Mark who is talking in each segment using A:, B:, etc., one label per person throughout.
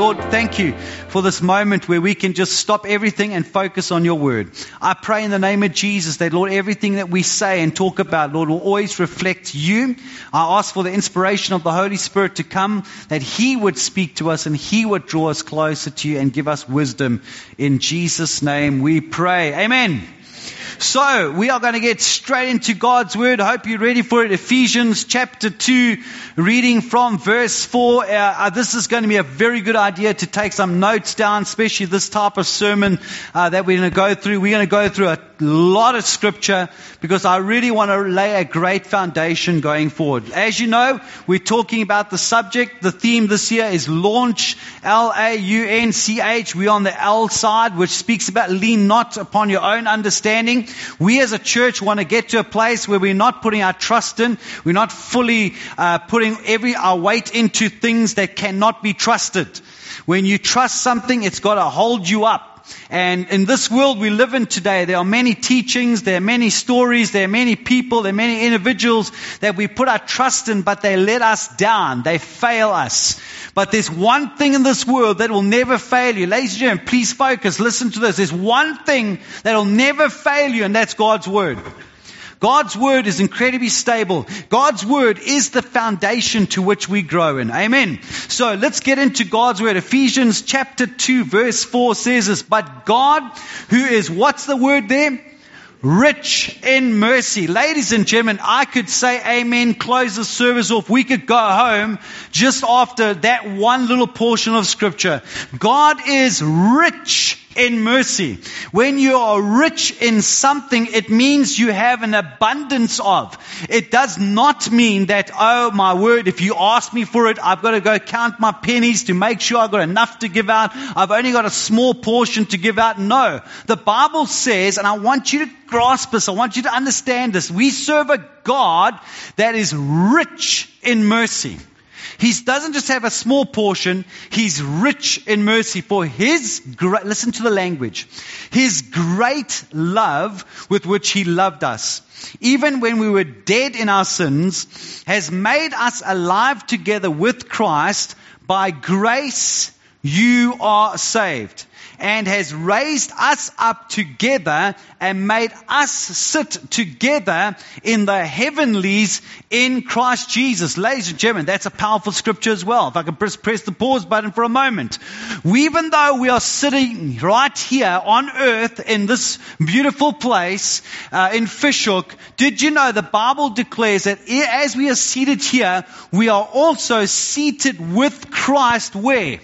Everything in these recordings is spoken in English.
A: Lord, thank you for this moment where we can just stop everything and focus on your word. I pray in the name of Jesus that, Lord, everything that we say and talk about, Lord, will always reflect you. I ask for the inspiration of the Holy Spirit to come, that he would speak to us and he would draw us closer to you and give us wisdom. In Jesus' name we pray. Amen. So, we are going to get straight into God's Word. I hope you're ready for it. Ephesians chapter 2, reading from verse 4. Uh, uh, this is going to be a very good idea to take some notes down, especially this type of sermon uh, that we're going to go through. We're going to go through a lot of scripture because I really want to lay a great foundation going forward. As you know, we're talking about the subject. The theme this year is launch, L-A-U-N-C-H. We're on the L side, which speaks about lean not upon your own understanding. We as a church want to get to a place where we're not putting our trust in. We're not fully uh, putting every our weight into things that cannot be trusted. When you trust something, it's got to hold you up. And in this world we live in today, there are many teachings, there are many stories, there are many people, there are many individuals that we put our trust in, but they let us down. They fail us. But there's one thing in this world that will never fail you. Ladies and gentlemen, please focus. Listen to this. There's one thing that will never fail you, and that's God's Word. God's word is incredibly stable. God's word is the foundation to which we grow in. Amen. So let's get into God's word. Ephesians chapter 2 verse 4 says this, but God who is, what's the word there? Rich in mercy. Ladies and gentlemen, I could say amen, close the service off. We could go home just after that one little portion of scripture. God is rich in mercy. When you are rich in something, it means you have an abundance of. It does not mean that, oh my word, if you ask me for it, I've got to go count my pennies to make sure I've got enough to give out. I've only got a small portion to give out. No. The Bible says, and I want you to grasp this, I want you to understand this. We serve a God that is rich in mercy. He doesn't just have a small portion, he's rich in mercy for his great, listen to the language, his great love with which he loved us. Even when we were dead in our sins, has made us alive together with Christ. By grace you are saved and has raised us up together and made us sit together in the heavenlies in Christ Jesus. Ladies and gentlemen, that's a powerful scripture as well. If I can press, press the pause button for a moment. We, even though we are sitting right here on earth in this beautiful place uh, in Fish Hoek, did you know the Bible declares that as we are seated here, we are also seated with Christ where?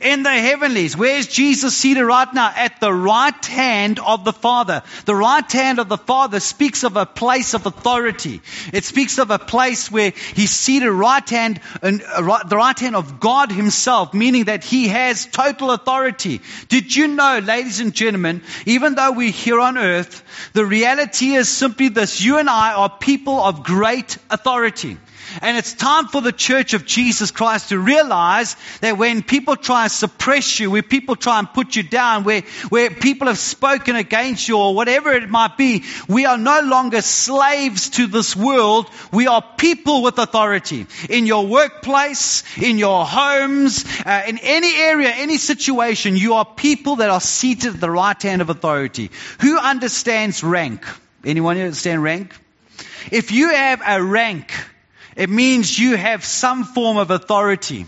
A: In the heavenlies. Where's Jesus seated right now? At the right hand of the Father. The right hand of the Father speaks of a place of authority. It speaks of a place where he's seated right hand, and uh, the right hand of God himself, meaning that he has total authority. Did you know, ladies and gentlemen, even though we're here on earth, the reality is simply this. You and I are people of great authority. And it's time for the church of Jesus Christ to realize that when people try and suppress you, where people try and put you down, where, where people have spoken against you or whatever it might be, we are no longer slaves to this world. We are people with authority. In your workplace, in your homes, uh, in any area, any situation, you are people that are seated at the right hand of authority. Who understands rank? Anyone understand rank? If you have a rank, it means you have some form of authority.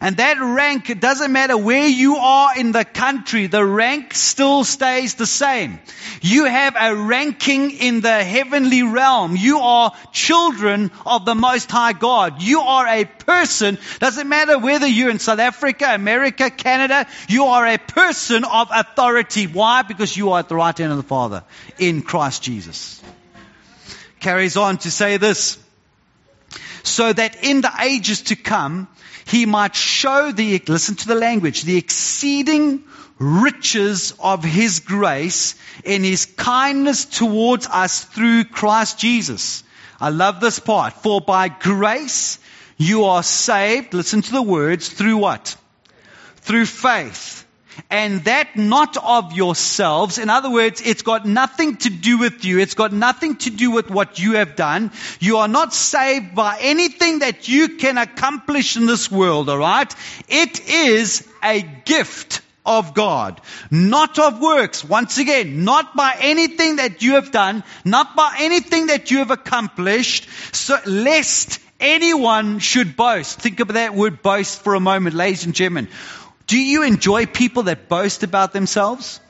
A: And that rank, it doesn't matter where you are in the country, the rank still stays the same. You have a ranking in the heavenly realm. You are children of the Most High God. You are a person, doesn't matter whether you're in South Africa, America, Canada, you are a person of authority. Why? Because you are at the right hand of the Father in Christ Jesus. Carries on to say this so that in the ages to come, he might show the, listen to the language, the exceeding riches of his grace in his kindness towards us through Christ Jesus. I love this part. For by grace you are saved, listen to the words, through what? Through faith. And that not of yourselves. In other words, it's got nothing to do with you. It's got nothing to do with what you have done. You are not saved by anything that you can accomplish in this world, alright? It is a gift of God, not of works. Once again, not by anything that you have done, not by anything that you have accomplished, so lest anyone should boast. Think of that word boast for a moment, ladies and gentlemen. Do you enjoy people that boast about themselves?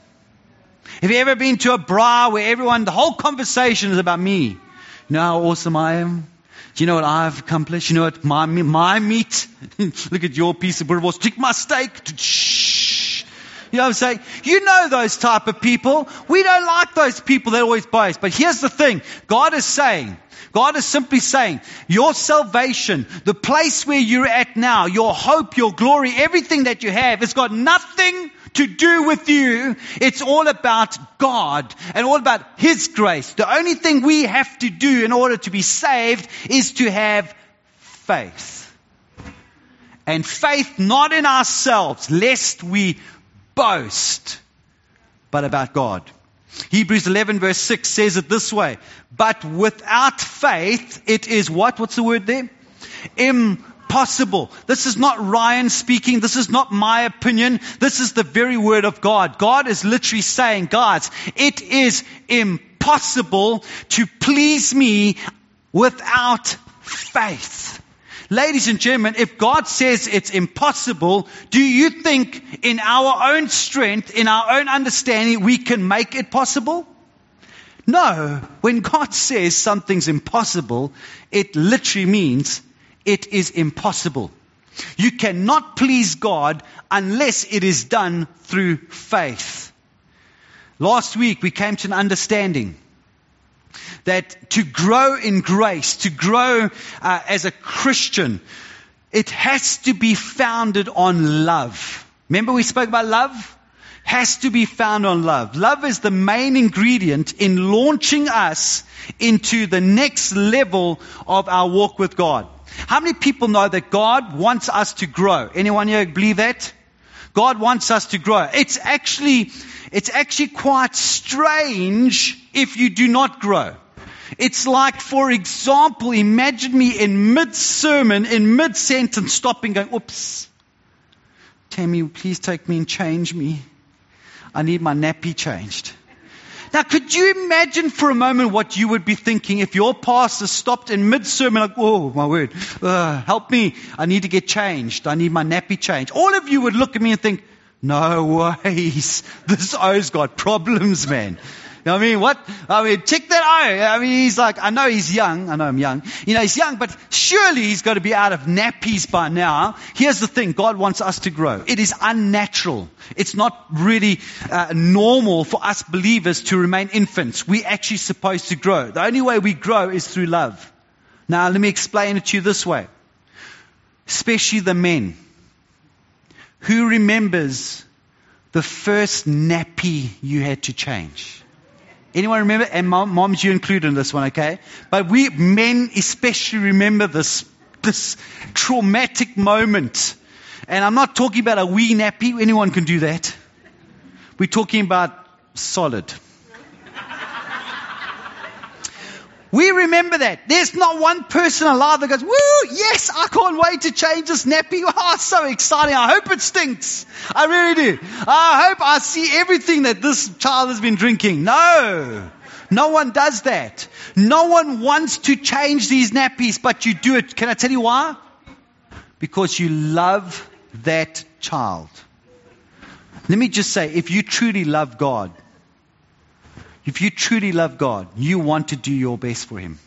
A: Have you ever been to a braai where everyone, the whole conversation is about me? You know how awesome I am? Do you know what I've accomplished? You know what my, my meat? Look at your piece of bratwurst. Take my steak. Shh. You know what I'm saying? You know those type of people. We don't like those people that always boast. But here's the thing. God is saying, God is simply saying, your salvation, the place where you're at now, your hope, your glory, everything that you have has got nothing to do with you. It's all about God and all about His grace. The only thing we have to do in order to be saved is to have faith. And faith not in ourselves, lest we boast, but about God. Hebrews 11 verse 6 says it this way. But without faith, it is what? What's the word there? Impossible. This is not Ryan speaking. This is not my opinion. This is the very word of God. God is literally saying, guys, it is impossible to please me without faith. Ladies and gentlemen, if God says it's impossible, do you think in our own strength, in our own understanding, we can make it possible? No. When God says something's impossible, it literally means it is impossible. You cannot please God unless it is done through faith. Last week we came to an understanding that to grow in grace, to grow uh, as a Christian, it has to be founded on love. Remember we spoke about love? Has to be found on love. Love is the main ingredient in launching us into the next level of our walk with God. How many people know that God wants us to grow? Anyone here believe that? God wants us to grow. It's actually, it's actually quite strange if you do not grow. It's like, for example, imagine me in mid sermon, in mid sentence, stopping, going, oops. Tammy, please take me and change me. I need my nappy changed. Now, could you imagine for a moment what you would be thinking if your pastor stopped in mid sermon, like, oh, my word, uh, help me. I need to get changed. I need my nappy changed. All of you would look at me and think, no ways. This O's got problems, man. I mean? What? I mean, check that out. I mean, he's like, I know he's young. I know I'm young. You know, he's young, but surely he's got to be out of nappies by now. Here's the thing. God wants us to grow. It is unnatural. It's not really uh, normal for us believers to remain infants. We're actually supposed to grow. The only way we grow is through love. Now, let me explain it to you this way. Especially the men. Who remembers the first nappy you had to change? Anyone remember? And mom, moms, you included in this one, okay? But we men especially remember this, this traumatic moment. And I'm not talking about a wee nappy. Anyone can do that. We're talking about solid. We remember that. There's not one person alive that goes, woo, yes, I can't wait to change this nappy. Oh, so exciting. I hope it stinks. I really do. I hope I see everything that this child has been drinking. No. No one does that. No one wants to change these nappies, but you do it. Can I tell you why? Because you love that child. Let me just say, if you truly love God, if you truly love God, you want to do your best for Him.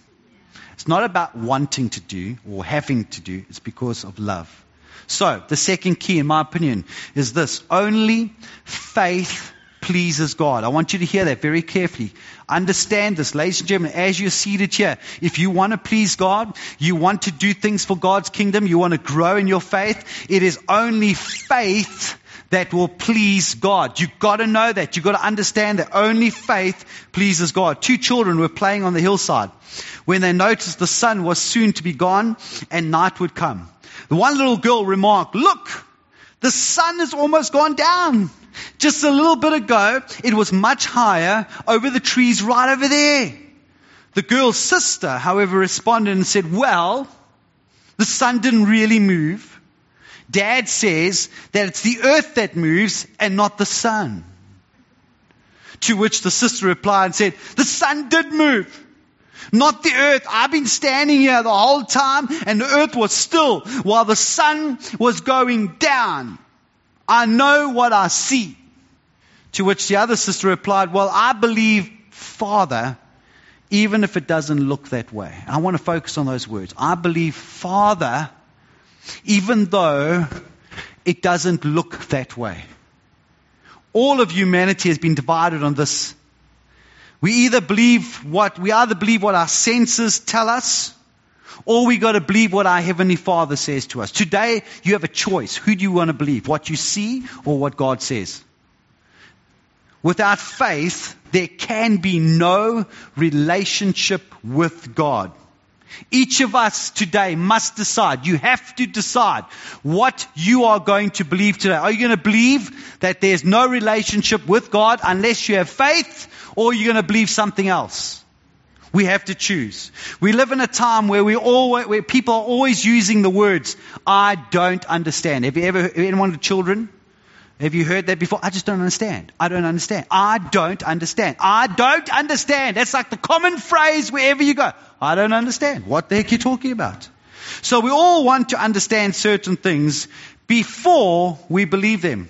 A: It's not about wanting to do or having to do, it's because of love. So, the second key, in my opinion, is this only faith pleases God. I want you to hear that very carefully. Understand this, ladies and gentlemen, as you're seated here. If you want to please God, you want to do things for God's kingdom, you want to grow in your faith, it is only faith that will please God. You've got to know that. You've got to understand that only faith pleases God. Two children were playing on the hillside when they noticed the sun was soon to be gone and night would come. The one little girl remarked, look, the sun has almost gone down. Just a little bit ago, it was much higher over the trees right over there. The girl's sister, however, responded and said, Well, the sun didn't really move. Dad says that it's the earth that moves and not the sun. To which the sister replied and said, The sun did move. Not the earth. I've been standing here the whole time and the earth was still while the sun was going down. I know what I see. To which the other sister replied, Well, I believe Father, even if it doesn't look that way. I want to focus on those words. I believe Father, even though it doesn't look that way. All of humanity has been divided on this. We either believe what, we either believe what our senses tell us, or we got to believe what our Heavenly Father says to us. Today, you have a choice. Who do you want to believe? What you see or what God says? Without faith, there can be no relationship with God. Each of us today must decide. You have to decide what you are going to believe today. Are you going to believe that there's no relationship with God unless you have faith, or are you going to believe something else? We have to choose. We live in a time where we all, where people are always using the words, I don't understand. Have you ever, anyone with children? Have you heard that before? I just don't understand. I don't understand. I don't understand. I don't understand. That's like the common phrase wherever you go. I don't understand. What the heck are you talking about? So we all want to understand certain things before we believe them.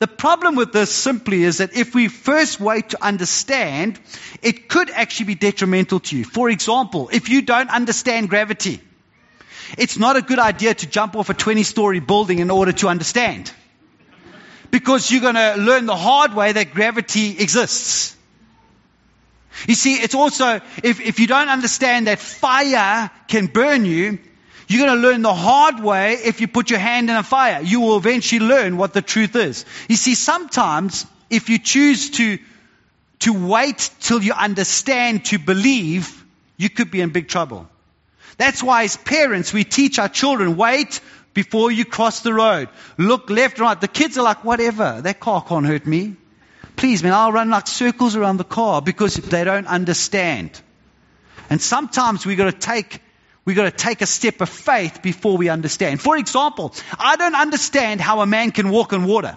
A: The problem with this simply is that if we first wait to understand, it could actually be detrimental to you. For example, if you don't understand gravity, it's not a good idea to jump off a 20 story building in order to understand because you're going to learn the hard way that gravity exists. You see, it's also, if, if you don't understand that fire can burn you, you're going to learn the hard way if you put your hand in a fire. You will eventually learn what the truth is. You see, sometimes if you choose to, to wait till you understand to believe, you could be in big trouble. That's why as parents, we teach our children, wait before you cross the road. Look left right. The kids are like, whatever, that car can't hurt me. Please, man, I'll run like circles around the car because they don't understand. And sometimes we got to take we got to take a step of faith before we understand. For example, I don't understand how a man can walk on water.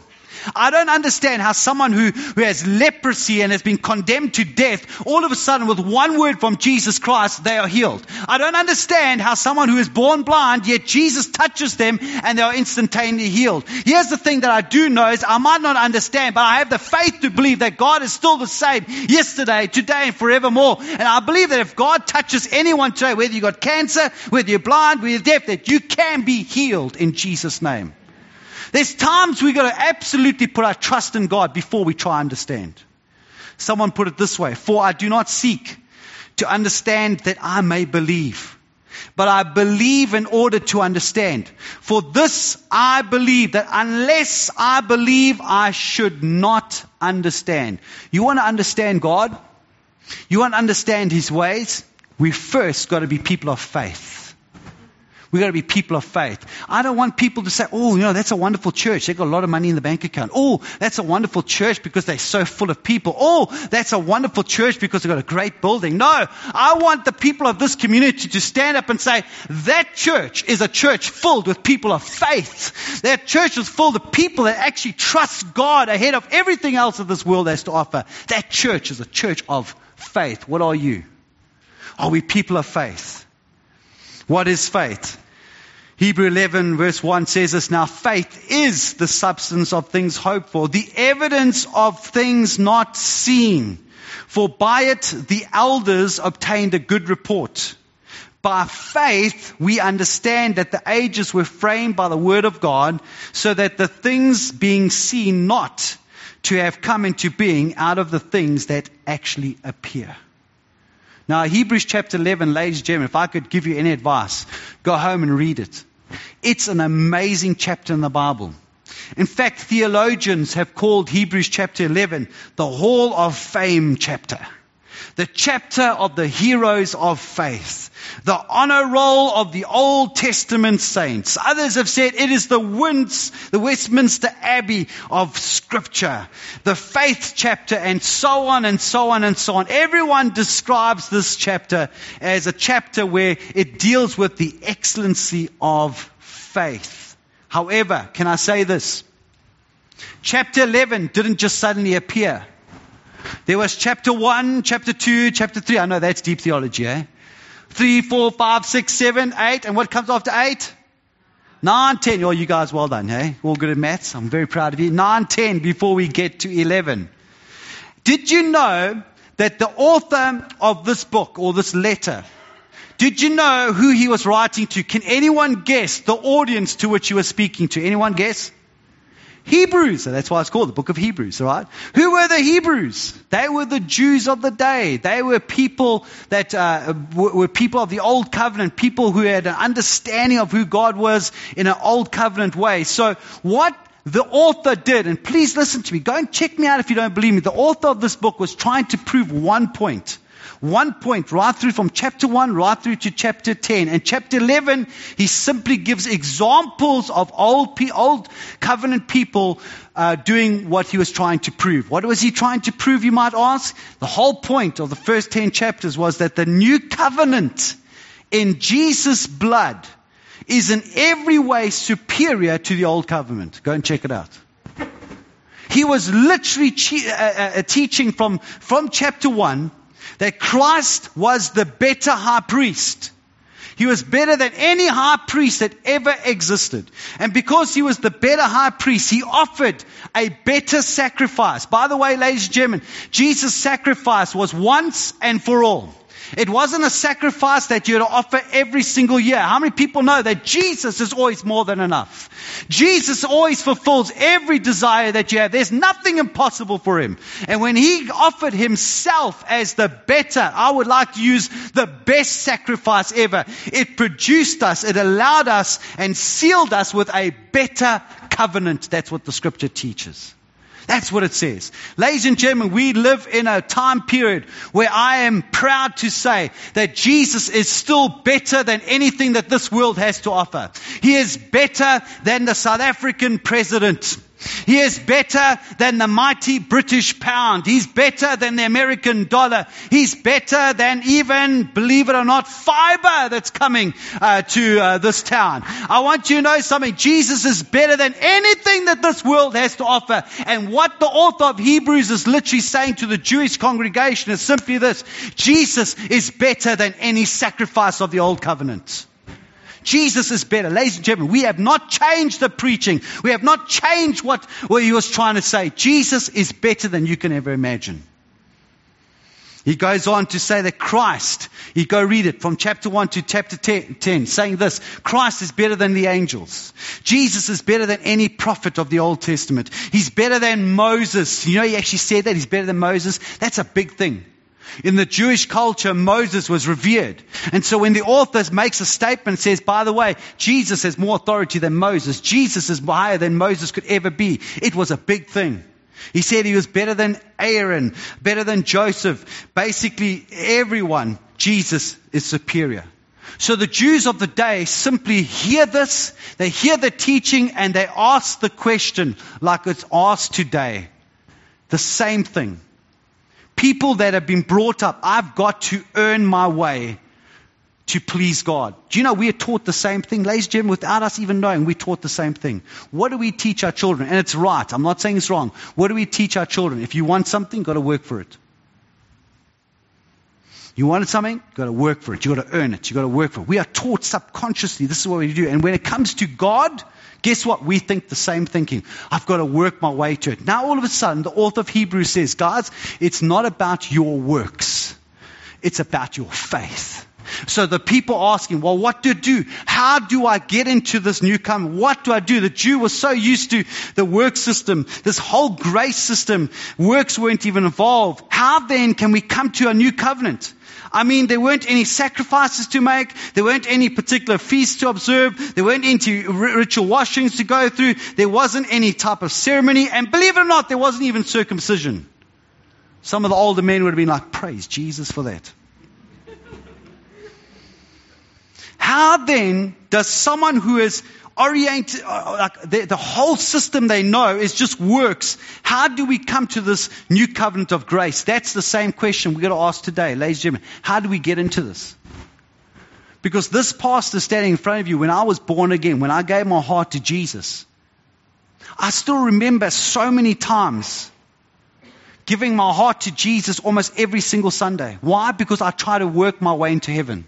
A: I don't understand how someone who, who has leprosy and has been condemned to death, all of a sudden with one word from Jesus Christ, they are healed. I don't understand how someone who is born blind, yet Jesus touches them and they are instantaneously healed. Here's the thing that I do know is I might not understand, but I have the faith to believe that God is still the same yesterday, today, and forevermore. And I believe that if God touches anyone today, whether you've got cancer, whether you're blind, whether you're deaf, that you can be healed in Jesus' name. There's times we've got to absolutely put our trust in God before we try understand. Someone put it this way, for I do not seek to understand that I may believe. But I believe in order to understand. For this I believe that unless I believe, I should not understand. You want to understand God? You want to understand His ways? We first got to be people of faith. We've got to be people of faith. I don't want people to say, oh, you know, that's a wonderful church. They've got a lot of money in the bank account. Oh, that's a wonderful church because they're so full of people. Oh, that's a wonderful church because they've got a great building. No, I want the people of this community to stand up and say, that church is a church filled with people of faith. That church is full of people that actually trust God ahead of everything else that this world has to offer. That church is a church of faith. What are you? Are we people of faith? What is faith? Hebrew 11 verse 1 says this, now faith is the substance of things hoped for, the evidence of things not seen. For by it the elders obtained a good report. By faith we understand that the ages were framed by the word of God, so that the things being seen not to have come into being out of the things that actually appear. Now, Hebrews chapter 11, ladies and gentlemen, if I could give you any advice, go home and read it. It's an amazing chapter in the Bible. In fact, theologians have called Hebrews chapter 11 the Hall of Fame chapter. the chapter of the heroes of faith, the honor roll of the Old Testament saints. Others have said it is the, Winds, the Westminster Abbey of Scripture, the faith chapter, and so on and so on and so on. Everyone describes this chapter as a chapter where it deals with the excellency of faith. However, can I say this? Chapter 11 didn't just suddenly appear. There was chapter 1, chapter 2, chapter 3. I know that's deep theology, eh? 3, 4, 5, 6, 7, 8. And what comes after 8? 9, 10. Oh, you guys, well done, eh? All good at maths. I'm very proud of you. 9, 10 before we get to 11. Did you know that the author of this book or this letter, did you know who he was writing to? Can anyone guess the audience to which he was speaking to? Anyone guess? Hebrews. So that's why it's called the book of Hebrews, right? Who were the Hebrews? They were the Jews of the day. They were people that uh, were people of the old covenant, people who had an understanding of who God was in an old covenant way. So what the author did, and please listen to me, go and check me out if you don't believe me. The author of this book was trying to prove one point one point right through from chapter 1 right through to chapter 10. And chapter 11, he simply gives examples of old, old covenant people uh, doing what he was trying to prove. What was he trying to prove, you might ask? The whole point of the first 10 chapters was that the new covenant in Jesus' blood is in every way superior to the old covenant. Go and check it out. He was literally che- uh, uh, uh teaching from, from chapter 1 that Christ was the better high priest. He was better than any high priest that ever existed. And because he was the better high priest, he offered a better sacrifice. By the way, ladies and gentlemen, Jesus' sacrifice was once and for all. It wasn't a sacrifice that you had to offer every single year. How many people know that Jesus is always more than enough? Jesus always fulfills every desire that you have. There's nothing impossible for him. And when he offered himself as the better, I would like to use the best sacrifice ever. It produced us, it allowed us and sealed us with a better covenant. That's what the scripture teaches. That's what it says. Ladies and gentlemen, we live in a time period where I am proud to say that Jesus is still better than anything that this world has to offer. He is better than the South African president. He is better than the mighty British pound. He's better than the American dollar. He's better than even, believe it or not, fiber that's coming uh, to uh, this town. I want you to know something. Jesus is better than anything that this world has to offer. And what the author of Hebrews is literally saying to the Jewish congregation is simply this. Jesus is better than any sacrifice of the old covenant. Jesus is better. Ladies and gentlemen, we have not changed the preaching. We have not changed what, what he was trying to say. Jesus is better than you can ever imagine. He goes on to say that Christ, you go read it from chapter 1 to chapter 10, saying this Christ is better than the angels. Jesus is better than any prophet of the Old Testament. He's better than Moses. You know, he actually said that he's better than Moses. That's a big thing. In the Jewish culture, Moses was revered. And so when the author makes a statement says, by the way, Jesus has more authority than Moses. Jesus is higher than Moses could ever be. It was a big thing. He said he was better than Aaron, better than Joseph. Basically, everyone, Jesus is superior. So the Jews of the day simply hear this, they hear the teaching, and they ask the question like it's asked today. The same thing people that have been brought up, I've got to earn my way to please God. Do you know we are taught the same thing? Ladies and gentlemen, without us even knowing, we taught the same thing. What do we teach our children? And it's right. I'm not saying it's wrong. What do we teach our children? If you want something, you've got to work for it. You wanted something, you've got to work for it. You've got to earn it. You've got to work for it. We are taught subconsciously this is what we do. And when it comes to God, Guess what? We think the same thinking. I've got to work my way to it. Now all of a sudden, the author of Hebrews says, guys, it's not about your works. It's about your faith. So the people asking, well, what do to do? How do I get into this new covenant? What do I do? The Jew was so used to the work system, this whole grace system. Works weren't even involved. How then can we come to a new covenant? I mean, there weren't any sacrifices to make. There weren't any particular feasts to observe. There weren't any ritual washings to go through. There wasn't any type of ceremony. And believe it or not, there wasn't even circumcision. Some of the older men would have been like, Praise Jesus for that. How then does someone who is oriented, uh, like the, the, whole system they know is just works. How do we come to this new covenant of grace? That's the same question we're going to ask today, ladies and gentlemen. How do we get into this? Because this pastor standing in front of you, when I was born again, when I gave my heart to Jesus, I still remember so many times giving my heart to Jesus almost every single Sunday. Why? Because I try to work my way into heaven.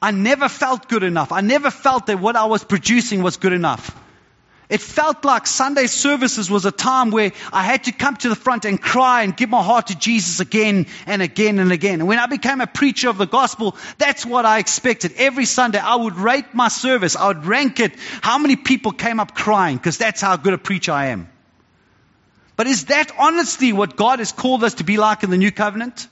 A: I never felt good enough. I never felt that what I was producing was good enough. It felt like Sunday services was a time where I had to come to the front and cry and give my heart to Jesus again and again and again. And when I became a preacher of the gospel, that's what I expected. Every Sunday, I would rate my service. I would rank it. How many people came up crying? Because that's how good a preacher I am. But is that honestly what God has called us to be like in the new covenant?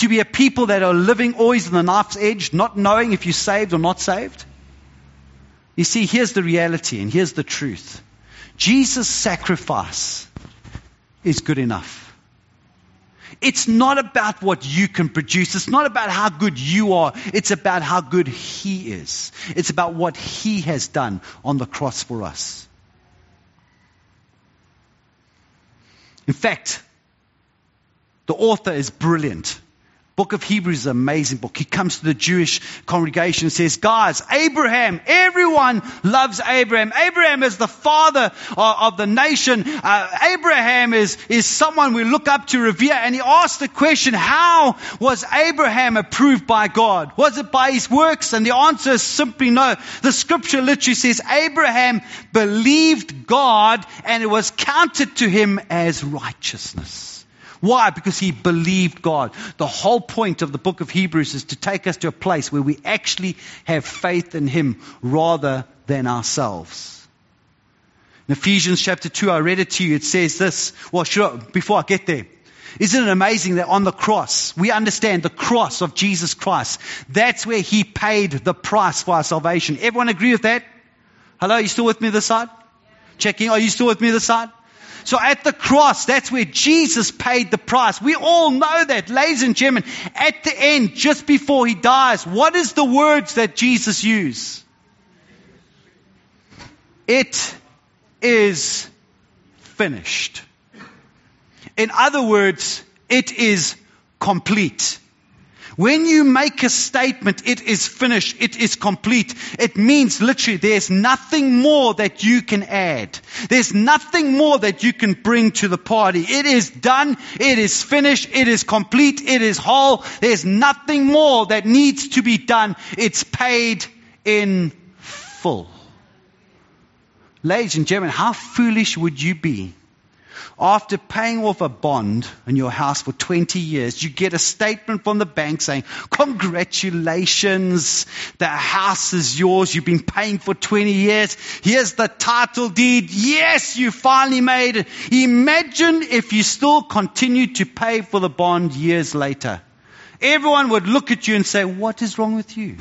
A: To be a people that are living always on the knife's edge, not knowing if you're saved or not saved? You see, here's the reality and here's the truth Jesus' sacrifice is good enough. It's not about what you can produce. It's not about how good you are. It's about how good He is. It's about what He has done on the cross for us. In fact, the author is brilliant book of Hebrews is an amazing book. He comes to the Jewish congregation and says, guys, Abraham, everyone loves Abraham. Abraham is the father of, the nation. Uh, Abraham is, is someone we look up to revere. And he asked the question, how was Abraham approved by God? Was it by his works? And the answer is simply no. The scripture literally says, Abraham believed God and it was counted to him as righteousness. Why? Because he believed God. The whole point of the book of Hebrews is to take us to a place where we actually have faith in him rather than ourselves. In Ephesians chapter 2, I read it to you. It says this. Well, before I get there. Isn't it amazing that on the cross, we understand the cross of Jesus Christ? That's where he paid the price for our salvation. Everyone agree with that? Hello, you still with me this side? Checking. Are you still with me this side? So at the cross, that's where Jesus paid the price. We all know that, ladies and gentlemen. At the end, just before he dies, what is the words that Jesus used? It is finished. In other words, it is complete. When you make a statement, it is finished, it is complete, it means literally there's nothing more that you can add. There's nothing more that you can bring to the party. It is done, it is finished, it is complete, it is whole. There's nothing more that needs to be done. It's paid in full. Ladies and gentlemen, how foolish would you be after paying off a bond in your house for 20 years, you get a statement from the bank saying, congratulations, the house is yours. You've been paying for 20 years. Here's the title deed. Yes, you finally made it. Imagine if you still continued to pay for the bond years later. Everyone would look at you and say, what is wrong with you?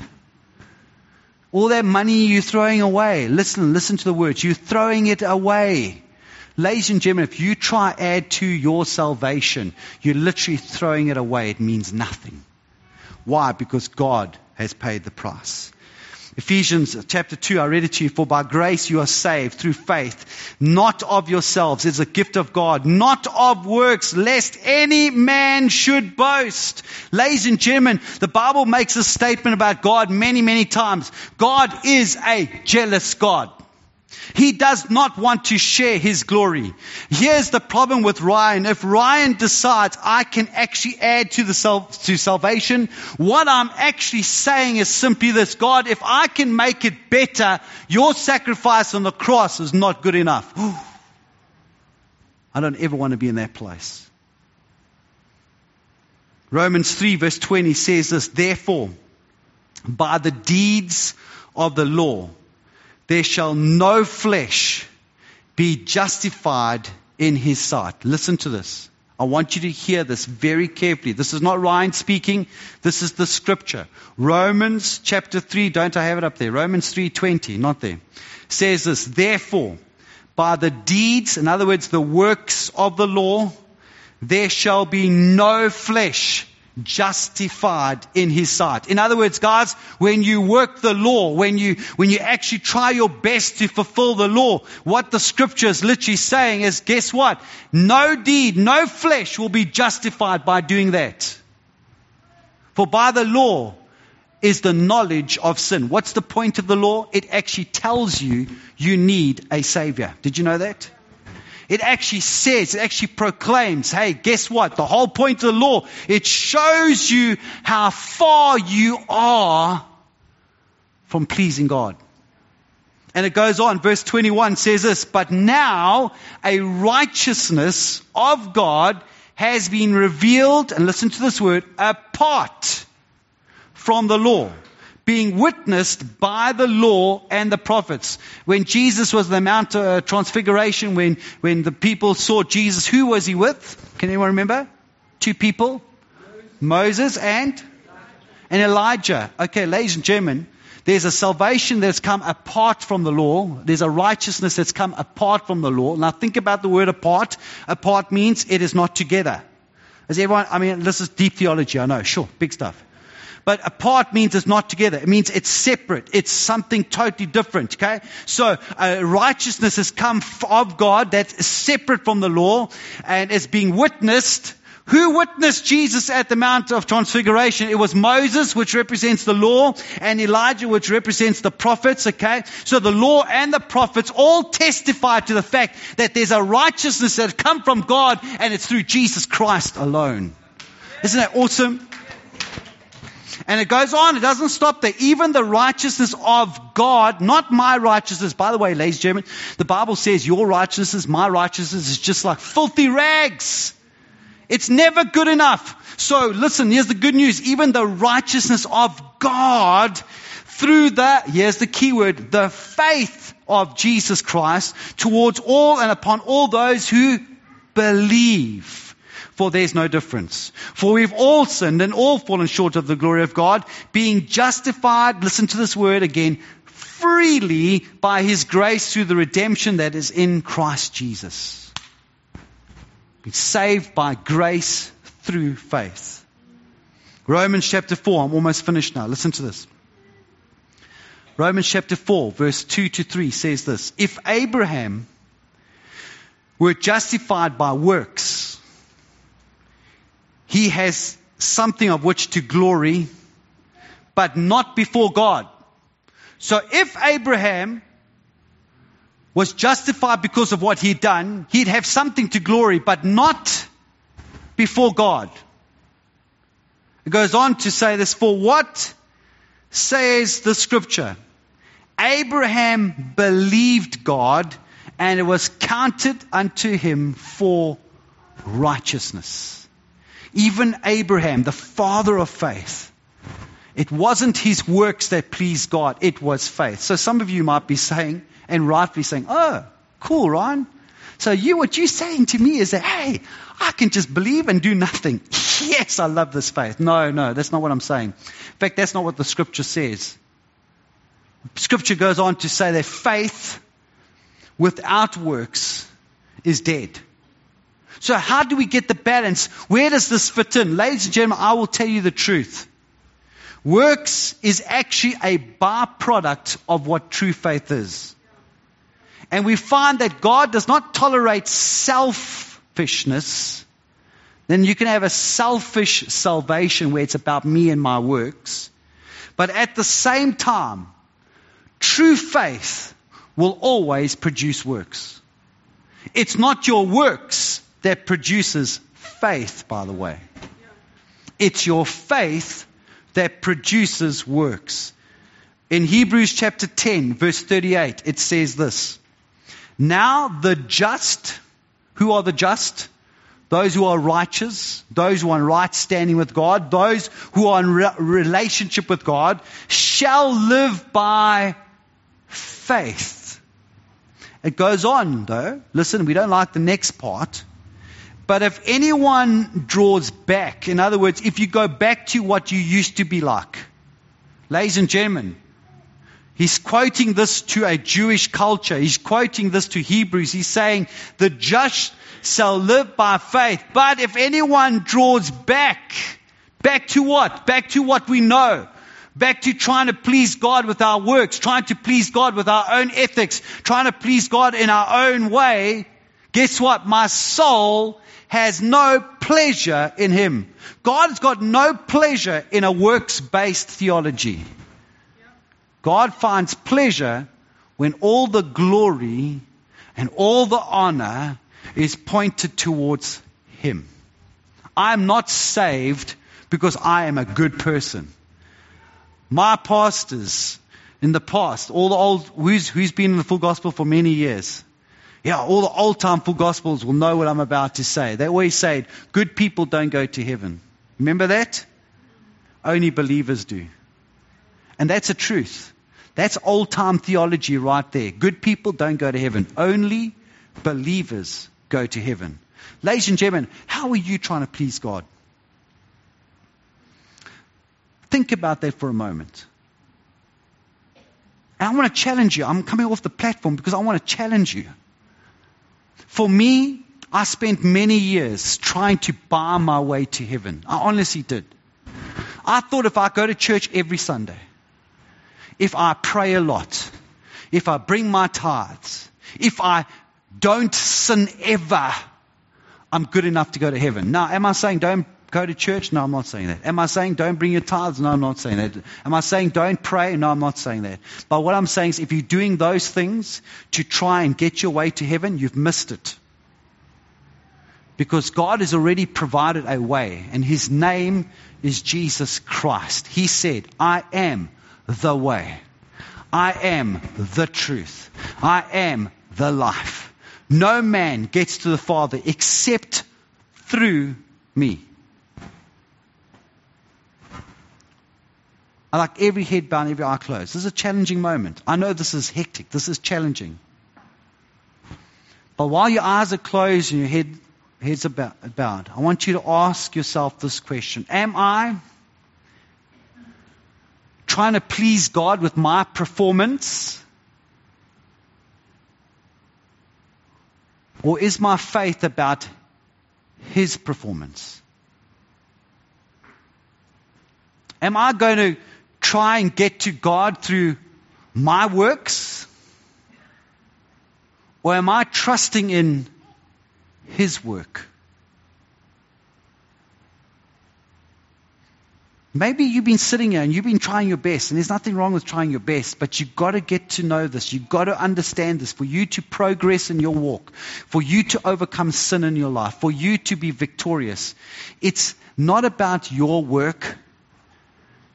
A: All that money you're throwing away. Listen, listen to the words. You're throwing it away. Ladies and gentlemen, if you try to add to your salvation, you're literally throwing it away. It means nothing. Why? Because God has paid the price. Ephesians chapter 2, I read it to you. For by grace you are saved through faith, not of yourselves. It's a gift of God, not of works, lest any man should boast. Ladies and gentlemen, the Bible makes a statement about God many, many times. God is a jealous God. He does not want to share his glory. Here's the problem with Ryan. If Ryan decides I can actually add to the sal- to salvation, what I'm actually saying is simply this, God, if I can make it better, your sacrifice on the cross is not good enough. I don't ever want to be in that place. Romans 3 verse 20 says this, therefore, by the deeds of the law, there shall no flesh be justified in his sight. Listen to this. I want you to hear this very carefully. This is not Ryan speaking. This is the scripture. Romans chapter 3, don't I have it up there? Romans 3:20, not there. Says this, therefore, by the deeds, in other words, the works of the law, there shall be no flesh justified in his sight. In other words, guys, when you work the law, when you, when you actually try your best to fulfill the law, what the scripture is literally saying is, guess what? No deed, no flesh will be justified by doing that. For by the law is the knowledge of sin. What's the point of the law? It actually tells you you need a savior. Did you know that? It actually says, it actually proclaims, hey, guess what? The whole point of the law, it shows you how far you are from pleasing God. And it goes on, verse 21 says this, but now a righteousness of God has been revealed, and listen to this word, apart from the law being witnessed by the law and the prophets. When Jesus was on the Mount uh, Transfiguration, when, when the people saw Jesus, who was he with? Can anyone remember? Two people? Moses and? And Elijah. Okay, ladies and gentlemen, there's a salvation that's come apart from the law. There's a righteousness that's come apart from the law. Now think about the word apart. Apart means it is not together. Is everyone, I mean, this is deep theology, I know, sure, big stuff. But apart means it's not together. It means it's separate. It's something totally different. Okay? So uh, righteousness has come of God that's separate from the law and is being witnessed. Who witnessed Jesus at the Mount of Transfiguration? It was Moses, which represents the law, and Elijah, which represents the prophets, okay? So the law and the prophets all testify to the fact that there's a righteousness that come from God, and it's through Jesus Christ alone. Isn't that awesome? And it goes on, it doesn't stop there. Even the righteousness of God, not my righteousness. By the way, ladies and gentlemen, the Bible says your righteousness, my righteousness is just like filthy rags. It's never good enough. So listen, here's the good news. Even the righteousness of God through the, here's the key word, the faith of Jesus Christ towards all and upon all those who believe for there's no difference. For we've all sinned and all fallen short of the glory of God, being justified, listen to this word again, freely by his grace through the redemption that is in Christ Jesus. Be saved by grace through faith. Romans chapter 4, I'm almost finished now. Listen to this. Romans chapter 4, verse 2 to 3 says this If Abraham were justified by works, he has something of which to glory, but not before God. So if Abraham was justified because of what he'd done, he'd have something to glory, but not before God. It goes on to say this, for what says the scripture? Abraham believed God and it was counted unto him for righteousness. Even Abraham, the father of faith, it wasn't his works that pleased God, it was faith. So some of you might be saying, and rightfully saying, oh, cool, Ryan. So you, what you're saying to me is that, hey, I can just believe and do nothing. yes, I love this faith. No, no, that's not what I'm saying. In fact, that's not what the scripture says. Scripture goes on to say that faith without works is dead. So how do we get the balance? Where does this fit in? Ladies and gentlemen, I will tell you the truth. Works is actually a byproduct of what true faith is. And we find that God does not tolerate selfishness. Then you can have a selfish salvation where it's about me and my works. But at the same time, true faith will always produce works. It's not your works that produces faith, by the way. It's your faith that produces works. In Hebrews chapter 10, verse 38, it says this Now the just, who are the just? Those who are righteous, those who are in right standing with God, those who are in re- relationship with God, shall live by faith. It goes on, though. Listen, we don't like the next part. But if anyone draws back, in other words, if you go back to what you used to be like, ladies and gentlemen, He's quoting this to a Jewish culture. He's quoting this to Hebrews. He's saying, the just shall live by faith. But if anyone draws back, back to what? Back to what we know. Back to trying to please God with our works, trying to please God with our own ethics, trying to please God in our own way. Guess what? My soul has no pleasure in him. God's got no pleasure in a works based theology. God finds pleasure when all the glory and all the honor is pointed towards Him. I am not saved because I am a good person. My pastors in the past, all the old, who's, who's been in the full gospel for many years? Yeah, all the old time full gospels will know what I'm about to say. They always say, good people don't go to heaven. Remember that? Only believers do. And that's a truth. That's old time theology right there. Good people don't go to heaven. Only believers go to heaven. Ladies and gentlemen, how are you trying to please God? Think about that for a moment. And I want to challenge you. I'm coming off the platform because I want to challenge you. For me, I spent many years trying to buy my way to heaven. I honestly did. I thought if I go to church every Sunday, if I pray a lot, if I bring my tithes, if I don't sin ever, I'm good enough to go to heaven. Now, am I saying don't go to church? No, I'm not saying that. Am I saying don't bring your tithes? No, I'm not saying that. Am I saying don't pray? No, I'm not saying that. But what I'm saying is if you're doing those things to try and get your way to heaven, you've missed it. Because God has already provided a way, and His name is Jesus Christ. He said, I am the way. I am the truth. I am the life. No man gets to the Father except through me. I like every head bowed, every eye closed. This is a challenging moment. I know this is hectic. This is challenging. But while your eyes are closed and your head, heads bowed, I want you to ask yourself this question Am I trying to please God with my performance? Or is my faith about His performance? Am I going to try and get to God through my works? Or am I trusting in His work? Maybe you've been sitting here and you've been trying your best, and there's nothing wrong with trying your best, but you've got to get to know this. You've got to understand this for you to progress in your walk, for you to overcome sin in your life, for you to be victorious. It's not about your work,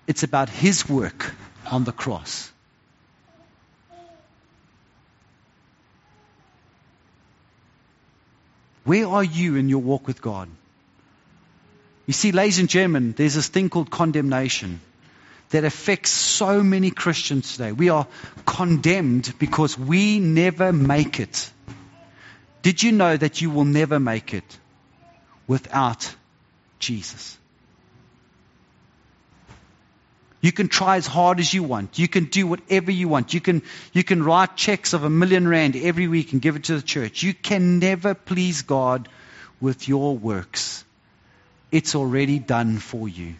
A: it's about His work on the cross. Where are you in your walk with God? You see, ladies and gentlemen, there's this thing called condemnation that affects so many Christians today. We are condemned because we never make it. Did you know that you will never make it without Jesus? You can try as hard as you want. You can do whatever you want. You can, you can write checks of a million rand every week and give it to the church. You can never please God with your works. It's already done for you.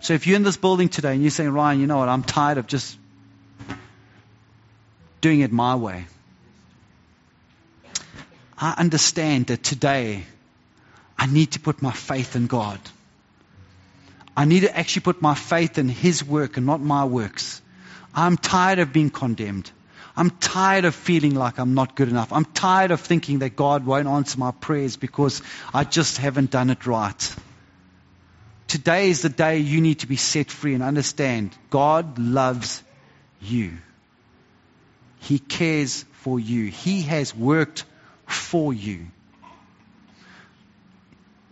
A: So if you're in this building today and you're saying, Ryan, you know what, I'm tired of just doing it my way. I understand that today I need to put my faith in God. I need to actually put my faith in His work and not my works. I'm tired of being condemned. I'm tired of feeling like I'm not good enough. I'm tired of thinking that God won't answer my prayers because I just haven't done it right. Today is the day you need to be set free and understand God loves you. He cares for you. He has worked for you.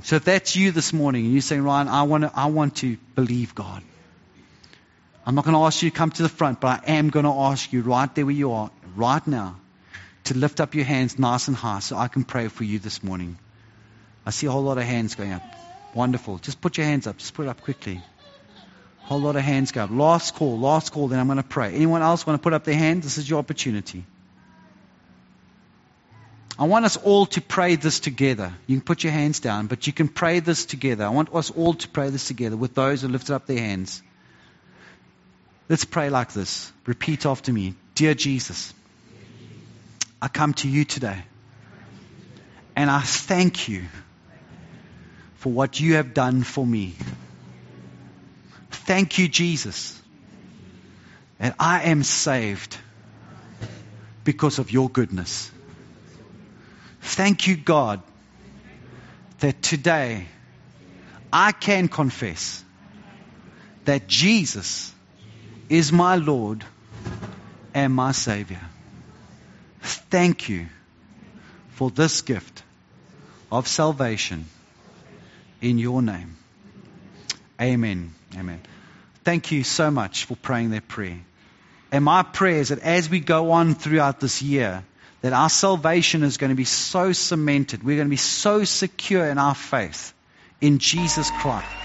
A: So if that's you this morning and you're saying, Ryan, I want to, I want to believe God. I'm not going to ask you to come to the front, but I am going to ask you right there where you are, right now, to lift up your hands nice and high so I can pray for you this morning. I see a whole lot of hands going up. Wonderful. Just put your hands up. Just put it up quickly. Whole lot of hands go up. Last call, last call, then I'm going to pray. Anyone else want to put up their hand? This is your opportunity. I want us all to pray this together. You can put your hands down, but you can pray this together. I want us all to pray this together with those who lifted up their hands. Let's pray like this. Repeat after me. Dear Jesus, I come to you today and I thank you for what you have done for me. Thank you, Jesus, that I am saved because of your goodness. Thank you, God, that today I can confess that Jesus is my Lord and my Savior. Thank you for this gift of salvation in your name. Amen. Amen. Thank you so much for praying that prayer. And my prayer is that as we go on throughout this year, that our salvation is going to be so cemented. We're going to be so secure in our faith in Jesus Christ.